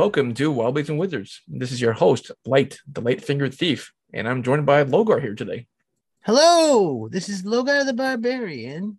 Welcome to Wobblies and Wizards. This is your host, Light, the Light Fingered Thief, and I'm joined by Logar here today. Hello, this is Logar the Barbarian,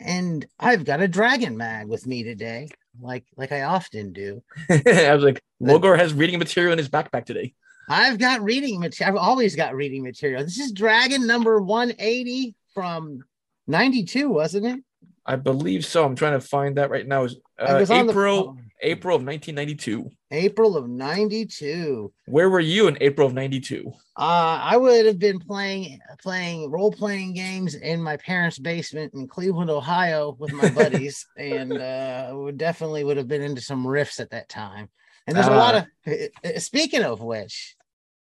and I've got a dragon mag with me today, like like I often do. I was like, Logar has reading material in his backpack today. I've got reading material. I've always got reading material. This is Dragon number 180 from 92, wasn't it? I believe so. I'm trying to find that right now. Is uh, April April of 1992. April of 92. Where were you in April of 92? Uh, I would have been playing playing role playing games in my parents' basement in Cleveland, Ohio, with my buddies, and uh, would definitely would have been into some Rifts at that time. And there's uh, a lot of. Uh, speaking of which,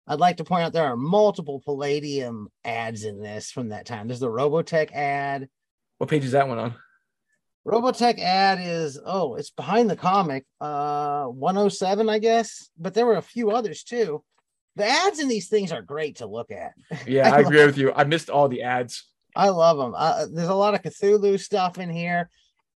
I'd like to point out there are multiple Palladium ads in this from that time. There's the Robotech ad. What page is that one on? Robotech ad is oh, it's behind the comic, uh, 107, I guess. But there were a few others too. The ads in these things are great to look at. Yeah, I, I agree with you. I missed all the ads. I love them. Uh, there's a lot of Cthulhu stuff in here,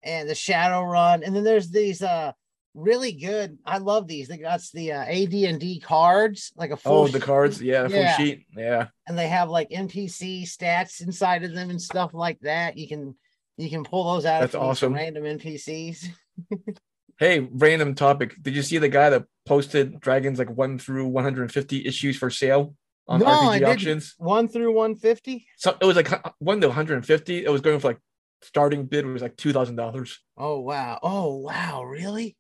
and the Shadow Run, and then there's these uh really good. I love these. That's the uh, AD&D cards, like a full. Oh, the cards, yeah, yeah, full sheet, yeah. And they have like NPC stats inside of them and stuff like that. You can you can pull those out. That's awesome. Random NPCs. hey, random topic. Did you see the guy that posted dragons like one through 150 issues for sale on no, RPG auctions? One through 150. So it was like one to 150. It was going for like starting bid was like two thousand dollars. Oh wow! Oh wow! Really?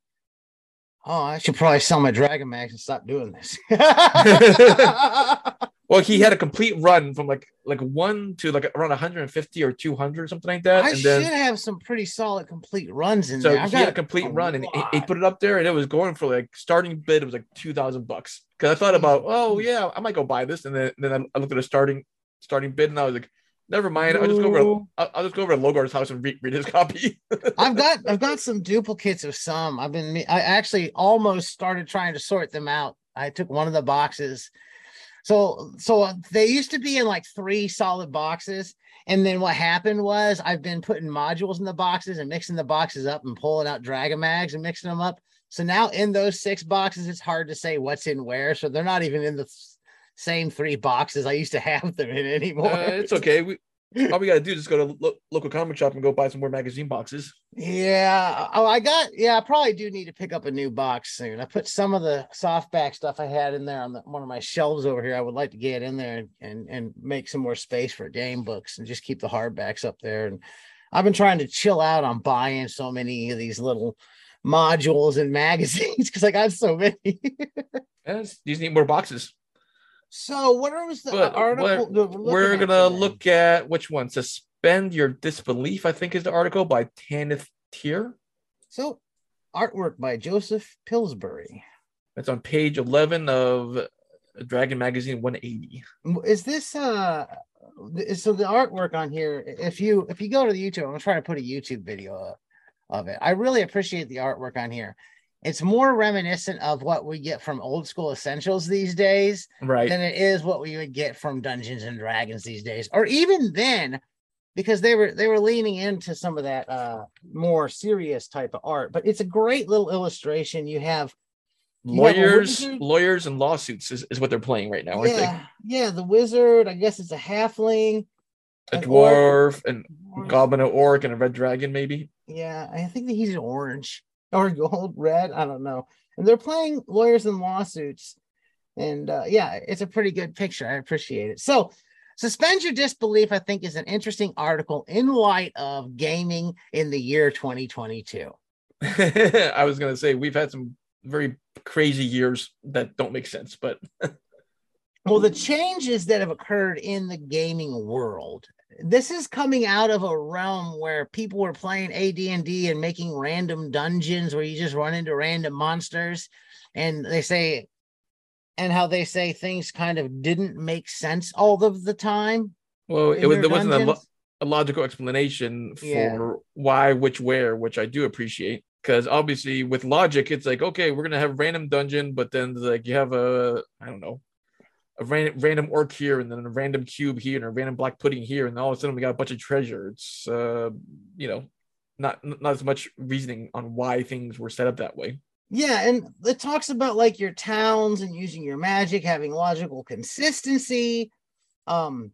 Oh, I should probably sell my Dragon Mags and stop doing this. well, he had a complete run from like like one to like around 150 or 200, or something like that. I and should then, have some pretty solid complete runs in so there. So he had a complete a run, lot. and he, he, put it up there, and it was going for like starting bid. It was like two thousand bucks. Because I thought about, oh mm. yeah, I might go buy this, and then then I looked at the starting starting bid, and I was like, Never mind. I'll just go over. I'll, I'll just go over to Logar's house and read, read his copy. I've got I've got some duplicates of some. I've been I actually almost started trying to sort them out. I took one of the boxes. So so they used to be in like three solid boxes. And then what happened was I've been putting modules in the boxes and mixing the boxes up and pulling out Dragon Mags and mixing them up. So now in those six boxes, it's hard to say what's in where. So they're not even in the same three boxes I used to have them in anymore. Uh, it's okay. We all we gotta do is just go to lo- local comic shop and go buy some more magazine boxes. Yeah. Oh, I got. Yeah, I probably do need to pick up a new box soon. I put some of the softback stuff I had in there on the, one of my shelves over here. I would like to get in there and, and and make some more space for game books and just keep the hardbacks up there. And I've been trying to chill out on buying so many of these little modules and magazines because I got so many. yes, you need more boxes. So what was the but article? We're, gonna look at which one. Suspend your disbelief. I think is the article by Tanith Tyrr. So artwork by Joseph Pillsbury. It's on page eleven of Dragon Magazine 180. Is this uh? So the artwork on here. If you if you go to the YouTube, I'm trying to put a YouTube video of it. I really appreciate the artwork on here it's more reminiscent of what we get from old school essentials these days right. than it is what we would get from dungeons and dragons these days or even then because they were they were leaning into some of that uh more serious type of art. But it's a great little illustration. You have you lawyers have lawyers and lawsuits is, is what they're playing right now yeah yeah the wizard i guess it's a halfling a dwarf and goblin of orc and a red dragon maybe? Yeah i think that he's an orange or gold, red. I don't know. And they're playing lawyers and lawsuits. And uh, yeah, it's a pretty good picture. I appreciate it. So, Suspend Your Disbelief, I think, is an interesting article in light of gaming in the year 2022. I was going to say, we've had some very crazy years that don't make sense, but. well, the changes that have occurred in the gaming world this is coming out of a realm where people were playing AD&D and making random dungeons where you just run into random monsters and they say and how they say things kind of didn't make sense all of the time. Well, it was there wasn't a, lo- a, logical explanation for yeah. why, which, where, which I do appreciate. Because obviously, with logic, it's like okay, we're gonna have random dungeon, but then like you have a I don't know a random, random orc here and then a random cube here and a random black pudding here and all of a sudden we got a bunch of treasure it's uh you know not not as much reasoning on why things were set up that way Yeah, and it talks about like your towns and using your magic, having logical consistency, um,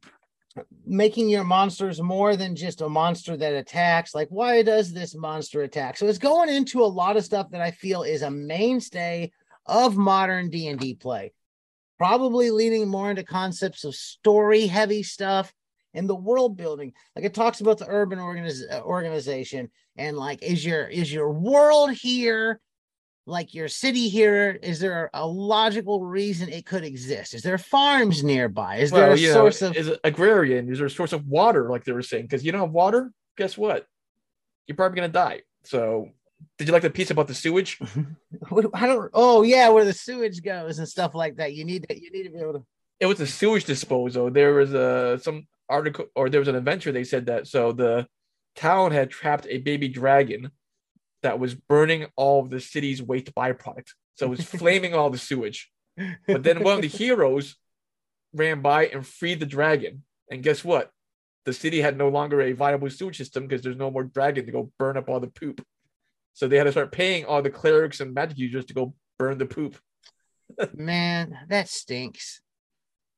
making your monsters more than just a monster that attacks. Like, why does this monster attack? So it's going into a lot of stuff that I feel is a mainstay of modern D and D play. Probably leaning more into concepts of story heavy stuff and the world building. Like it talks about the urban organiz- uh, organization and like, is your is your world here? like your city here is there a logical reason it could exist? Is there farms nearby? Is well, there a source know, of is agrarian? Is there a source of water like they were saying? Because you don't have water guess what? You're probably going to die. So did you like the piece about the sewage i don't oh yeah where the sewage goes and stuff like that you need to you need to be able to it was a sewage disposal there was a some article or there was an adventure they said that so the town had trapped a baby dragon that was burning all of the city's waste byproduct. So it was flaming all the sewage. But then one of the heroes ran by and freed the dragon. And guess what? The city had no longer a viable sewage system because there's no more dragon to go burn up all the poop. So they had to start paying all the clerics and magic users to go burn the poop. Man, that stinks.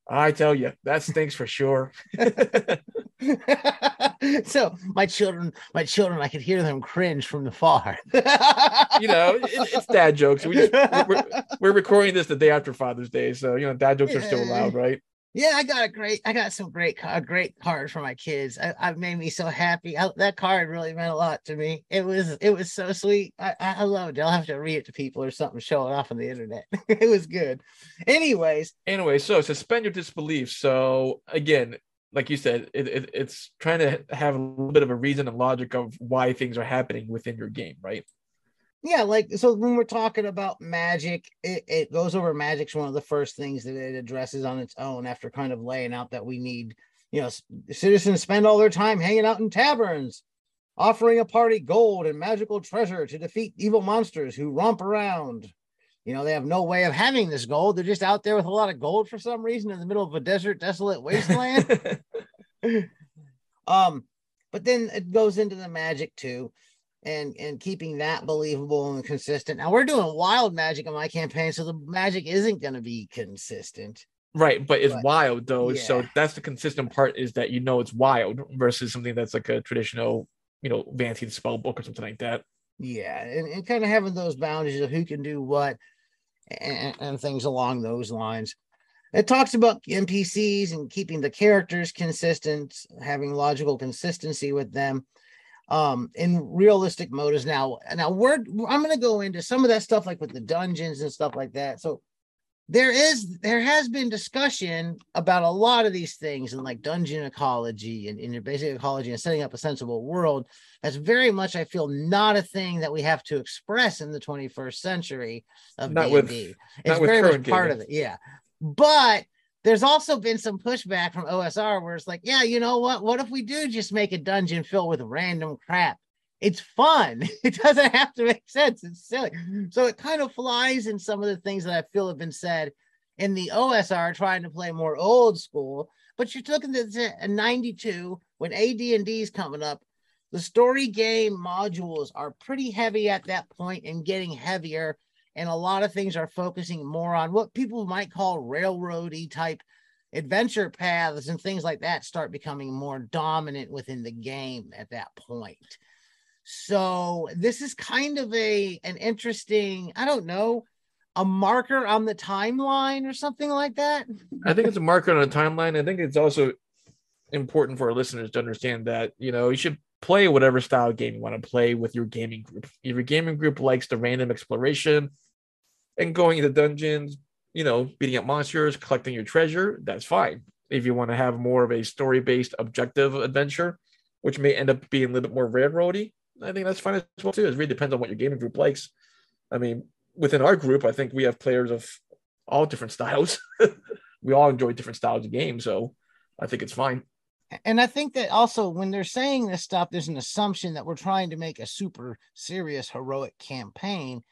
I tell you, that stinks for sure. so my children, my children, I could hear them cringe from the far. you know, it, it's dad jokes. We just we're, we're, recording this the day after Father's Day, so you know, dad jokes are still allowed, right? Yeah, I got a great, I got some great, a great card for my kids. I, I made me so happy. I, that card really meant a lot to me. It was, it was so sweet. I, I loved it. I'll have to read it to people or something, show it off on the internet. it was good. Anyways, anyway, so suspend your disbelief. So again, like you said, it, it, it's trying to have a little bit of a reason and logic of why things are happening within your game, right? Yeah, like so when we're talking about magic, it, it goes over magic's one of the first things that it addresses on its own after kind of laying out that we need, you know, citizens spend all their time hanging out in taverns, offering a party gold and magical treasure to defeat evil monsters who romp around. You know, they have no way of having this gold. They're just out there with a lot of gold for some reason in the middle of a desert, desolate wasteland. um, but then it goes into the magic too, and and keeping that believable and consistent. Now we're doing wild magic in my campaign, so the magic isn't going to be consistent. Right, but it's but, wild though. Yeah. So that's the consistent part is that you know it's wild versus something that's like a traditional, you know, fancy spell book or something like that. Yeah, and, and kind of having those boundaries of who can do what and, and things along those lines. It talks about NPCs and keeping the characters consistent, having logical consistency with them um in realistic modes now now we're i'm going to go into some of that stuff like with the dungeons and stuff like that. So there is there has been discussion about a lot of these things and like dungeon ecology and, and your basic ecology and setting up a sensible world. That's very much i feel not a thing that we have to express in the 21st century of not D&D. With, it's very much part of it yeah. But there's also been some pushback from osr where it's like yeah you know what what if we do just make a dungeon filled with random crap it's fun. It doesn't have to make sense. It's silly. So it kind of flies in some of the things that I feel have been said in the OSR trying to play more old school. But you're looking at uh, 92 when AD&D is coming up. The story game modules are pretty heavy at that point and getting heavier. And a lot of things are focusing more on what people might call railroady type adventure paths and things like that start becoming more dominant within the game at that point. So this is kind of a an interesting, I don't know, a marker on the timeline or something like that. I think it's a marker on a timeline. I think it's also important for our listeners to understand that you know you should play whatever style game you want to play with your gaming group. If your gaming group likes the random exploration and going into dungeons, you know, beating up monsters, collecting your treasure, that's fine. If you want to have more of a story-based objective adventure, which may end up being a little bit more railroady, I think that's fine as well too. It really depends on what your gaming group likes. I mean, within our group, I think we have players of all different styles. we all enjoy different styles of games, so I think it's fine. And I think that also when they're saying this stuff, there's an assumption that we're trying to make a super serious, heroic campaign.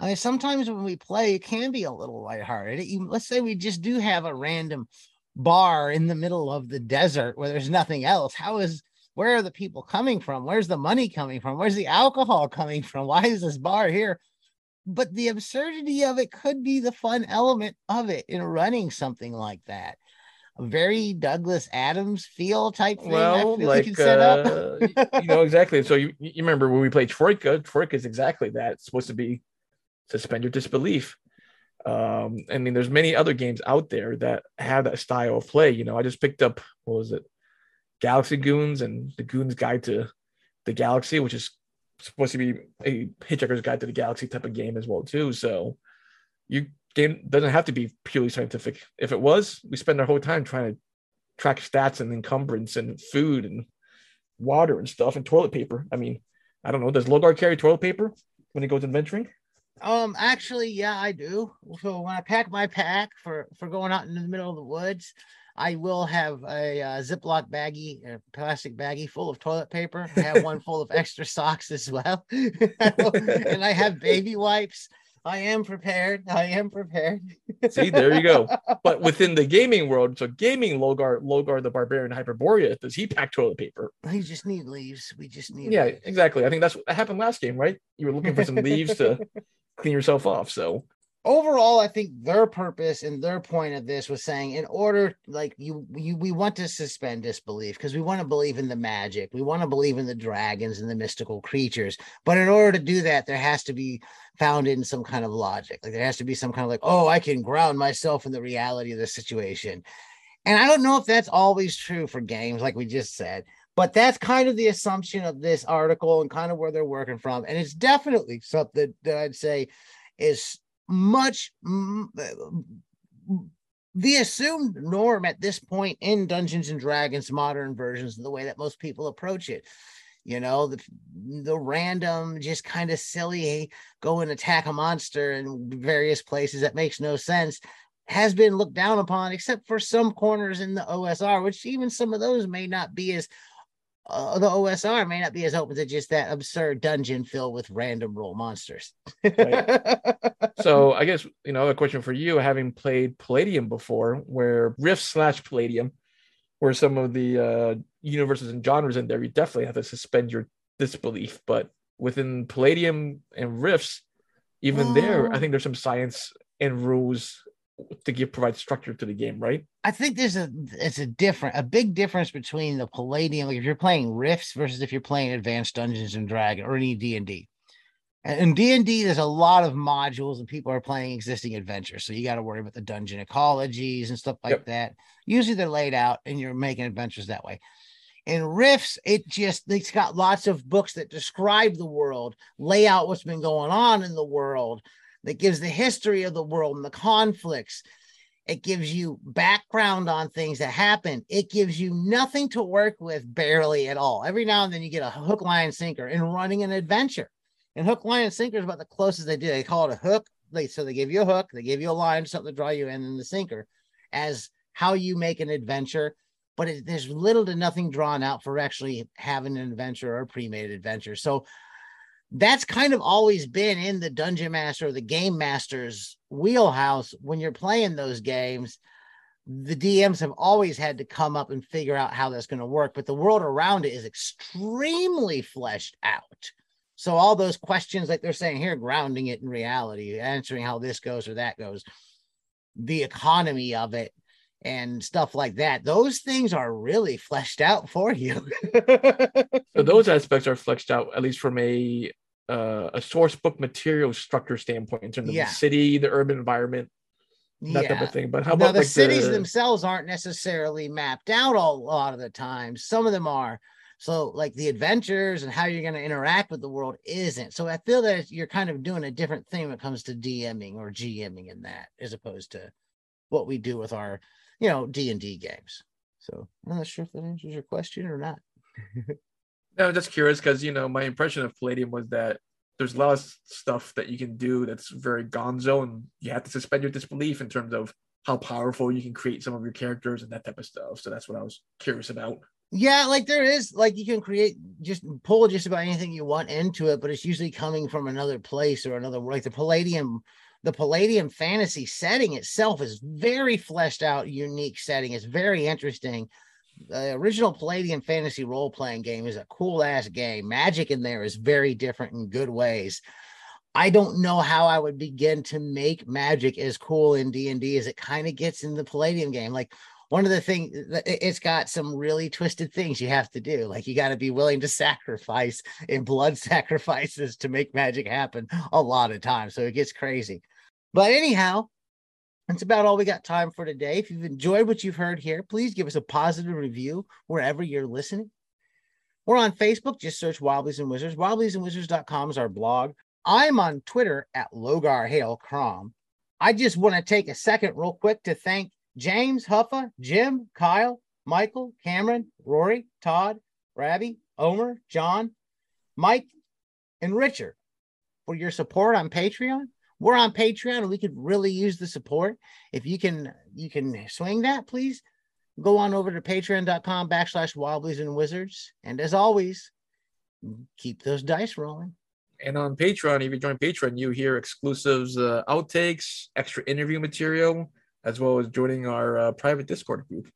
I mean, sometimes when we play, it can be a little lighthearted. It, let's say we just do have a random bar in the middle of the desert where there's nothing else. How is where are the people coming from? Where's the money coming from? Where's the alcohol coming from? Why is this bar here? but the absurdity of it could be the fun element of it in running something like that very Douglas Adams feel type thing. Well, like uh, you know exactly. So you, you remember when we played Troika? Troika is exactly that. It's supposed to be suspend your disbelief. Um, I mean, there's many other games out there that have that style of play. You know, I just picked up what was it, Galaxy Goons and the Goons Guide to the Galaxy, which is supposed to be a Hitchhiker's Guide to the Galaxy type of game as well too. So you game doesn't have to be purely scientific. If it was, we spend our whole time trying to track stats and encumbrance and food and water and stuff and toilet paper. I mean, I don't know. Does Logar carry toilet paper when he goes adventuring? Um, actually, yeah, I do. So when I pack my pack for for going out in the middle of the woods, I will have a uh, Ziploc baggie, a plastic baggie full of toilet paper. I have one full of extra socks as well, and I have baby wipes. I am prepared. I am prepared. See, there you go. But within the gaming world, so gaming Logar, Logar the Barbarian Hyperborea, does he pack toilet paper? We just need leaves. We just need. Yeah, leaves. exactly. I think that's what happened last game, right? You were looking for some leaves to clean yourself off. So overall, I think their purpose and their point of this was saying, in order, like you, you we want to suspend disbelief because we want to believe in the magic, we want to believe in the dragons and the mystical creatures. But in order to do that, there has to be found in some kind of logic. Like there has to be some kind of like, oh, I can ground myself in the reality of the situation. And I don't know if that's always true for games, like we just said. But that's kind of the assumption of this article and kind of where they're working from. And it's definitely something that I'd say is much uh, the assumed norm at this point in Dungeons and Dragons modern versions, of the way that most people approach it. You know, the the random, just kind of silly, go and attack a monster in various places that makes no sense has been looked down upon, except for some corners in the OSR, which even some of those may not be as uh, the OSR may not be as open to just that absurd dungeon filled with random roll monsters. right. So I guess you know a question for you, having played Palladium before, where Rift slash Palladium, where some of the uh, universes and genres in there, you definitely have to suspend your disbelief. But within Palladium and Rifts, even oh. there, I think there's some science and rules to give provide structure to the game, right? I think there's a it's a different a big difference between the Palladium, like if you're playing Rifts versus if you're playing Advanced Dungeons and Dragon or any D and D. In D and D, there's a lot of modules, and people are playing existing adventures, so you got to worry about the dungeon ecologies and stuff like yep. that. Usually, they're laid out, and you're making adventures that way. In Rifts, it just it's got lots of books that describe the world, lay out what's been going on in the world, that gives the history of the world and the conflicts. It gives you background on things that happen. It gives you nothing to work with, barely at all. Every now and then you get a hook, line, sinker in running an adventure. And hook, line, and sinker is about the closest they do. They call it a hook. They, so they give you a hook, they give you a line, something to draw you in, and the sinker as how you make an adventure. But it, there's little to nothing drawn out for actually having an adventure or a pre-made adventure. So that's kind of always been in the dungeon master or the game master's wheelhouse when you're playing those games. The dms have always had to come up and figure out how that's going to work but the world around it is extremely fleshed out. So all those questions like they're saying here grounding it in reality answering how this goes or that goes the economy of it and stuff like that those things are really fleshed out for you so those aspects are fleshed out at least from a uh, a source book material structure standpoint in terms of yeah. the city the urban environment that yeah. type of thing but how about the like cities the... themselves aren't necessarily mapped out all, a lot of the time some of them are so like the adventures and how you're going to interact with the world isn't so i feel that you're kind of doing a different thing when it comes to dming or gming in that as opposed to what we do with our you know D and D games. So I'm not sure if that answers your question or not. no, I'm just curious because you know my impression of Palladium was that there's a lot of stuff that you can do that's very gonzo, and you have to suspend your disbelief in terms of how powerful you can create some of your characters and that type of stuff. So that's what I was curious about. Yeah, like there is like you can create just pull just about anything you want into it, but it's usually coming from another place or another like the Palladium the Palladium fantasy setting itself is very fleshed out, unique setting. It's very interesting. The original Palladium fantasy role playing game is a cool ass game. Magic in there is very different in good ways. I don't know how I would begin to make magic as cool in D&D as it kind of gets in the Palladium game. Like one of the things it's got some really twisted things you have to do. Like you got to be willing to sacrifice in blood sacrifices to make magic happen a lot of times. So it gets crazy. But anyhow, that's about all we got time for today. If you've enjoyed what you've heard here, please give us a positive review wherever you're listening. We're on Facebook, just search Wobblies and Wizards. Wobbliesandwizards.com is our blog. I'm on Twitter at Logar Hail Crom. I just want to take a second, real quick, to thank James, Huffa, Jim, Kyle, Michael, Cameron, Rory, Todd, Rabby, Omer, John, Mike, and Richard for your support on Patreon. We're on Patreon and we could really use the support. If you can, you can swing that, please go on over to patreon.com backslash wobblies and wizards. And as always, keep those dice rolling. And on Patreon, if you join Patreon, you hear exclusives, uh, outtakes, extra interview material, as well as joining our uh, private Discord group.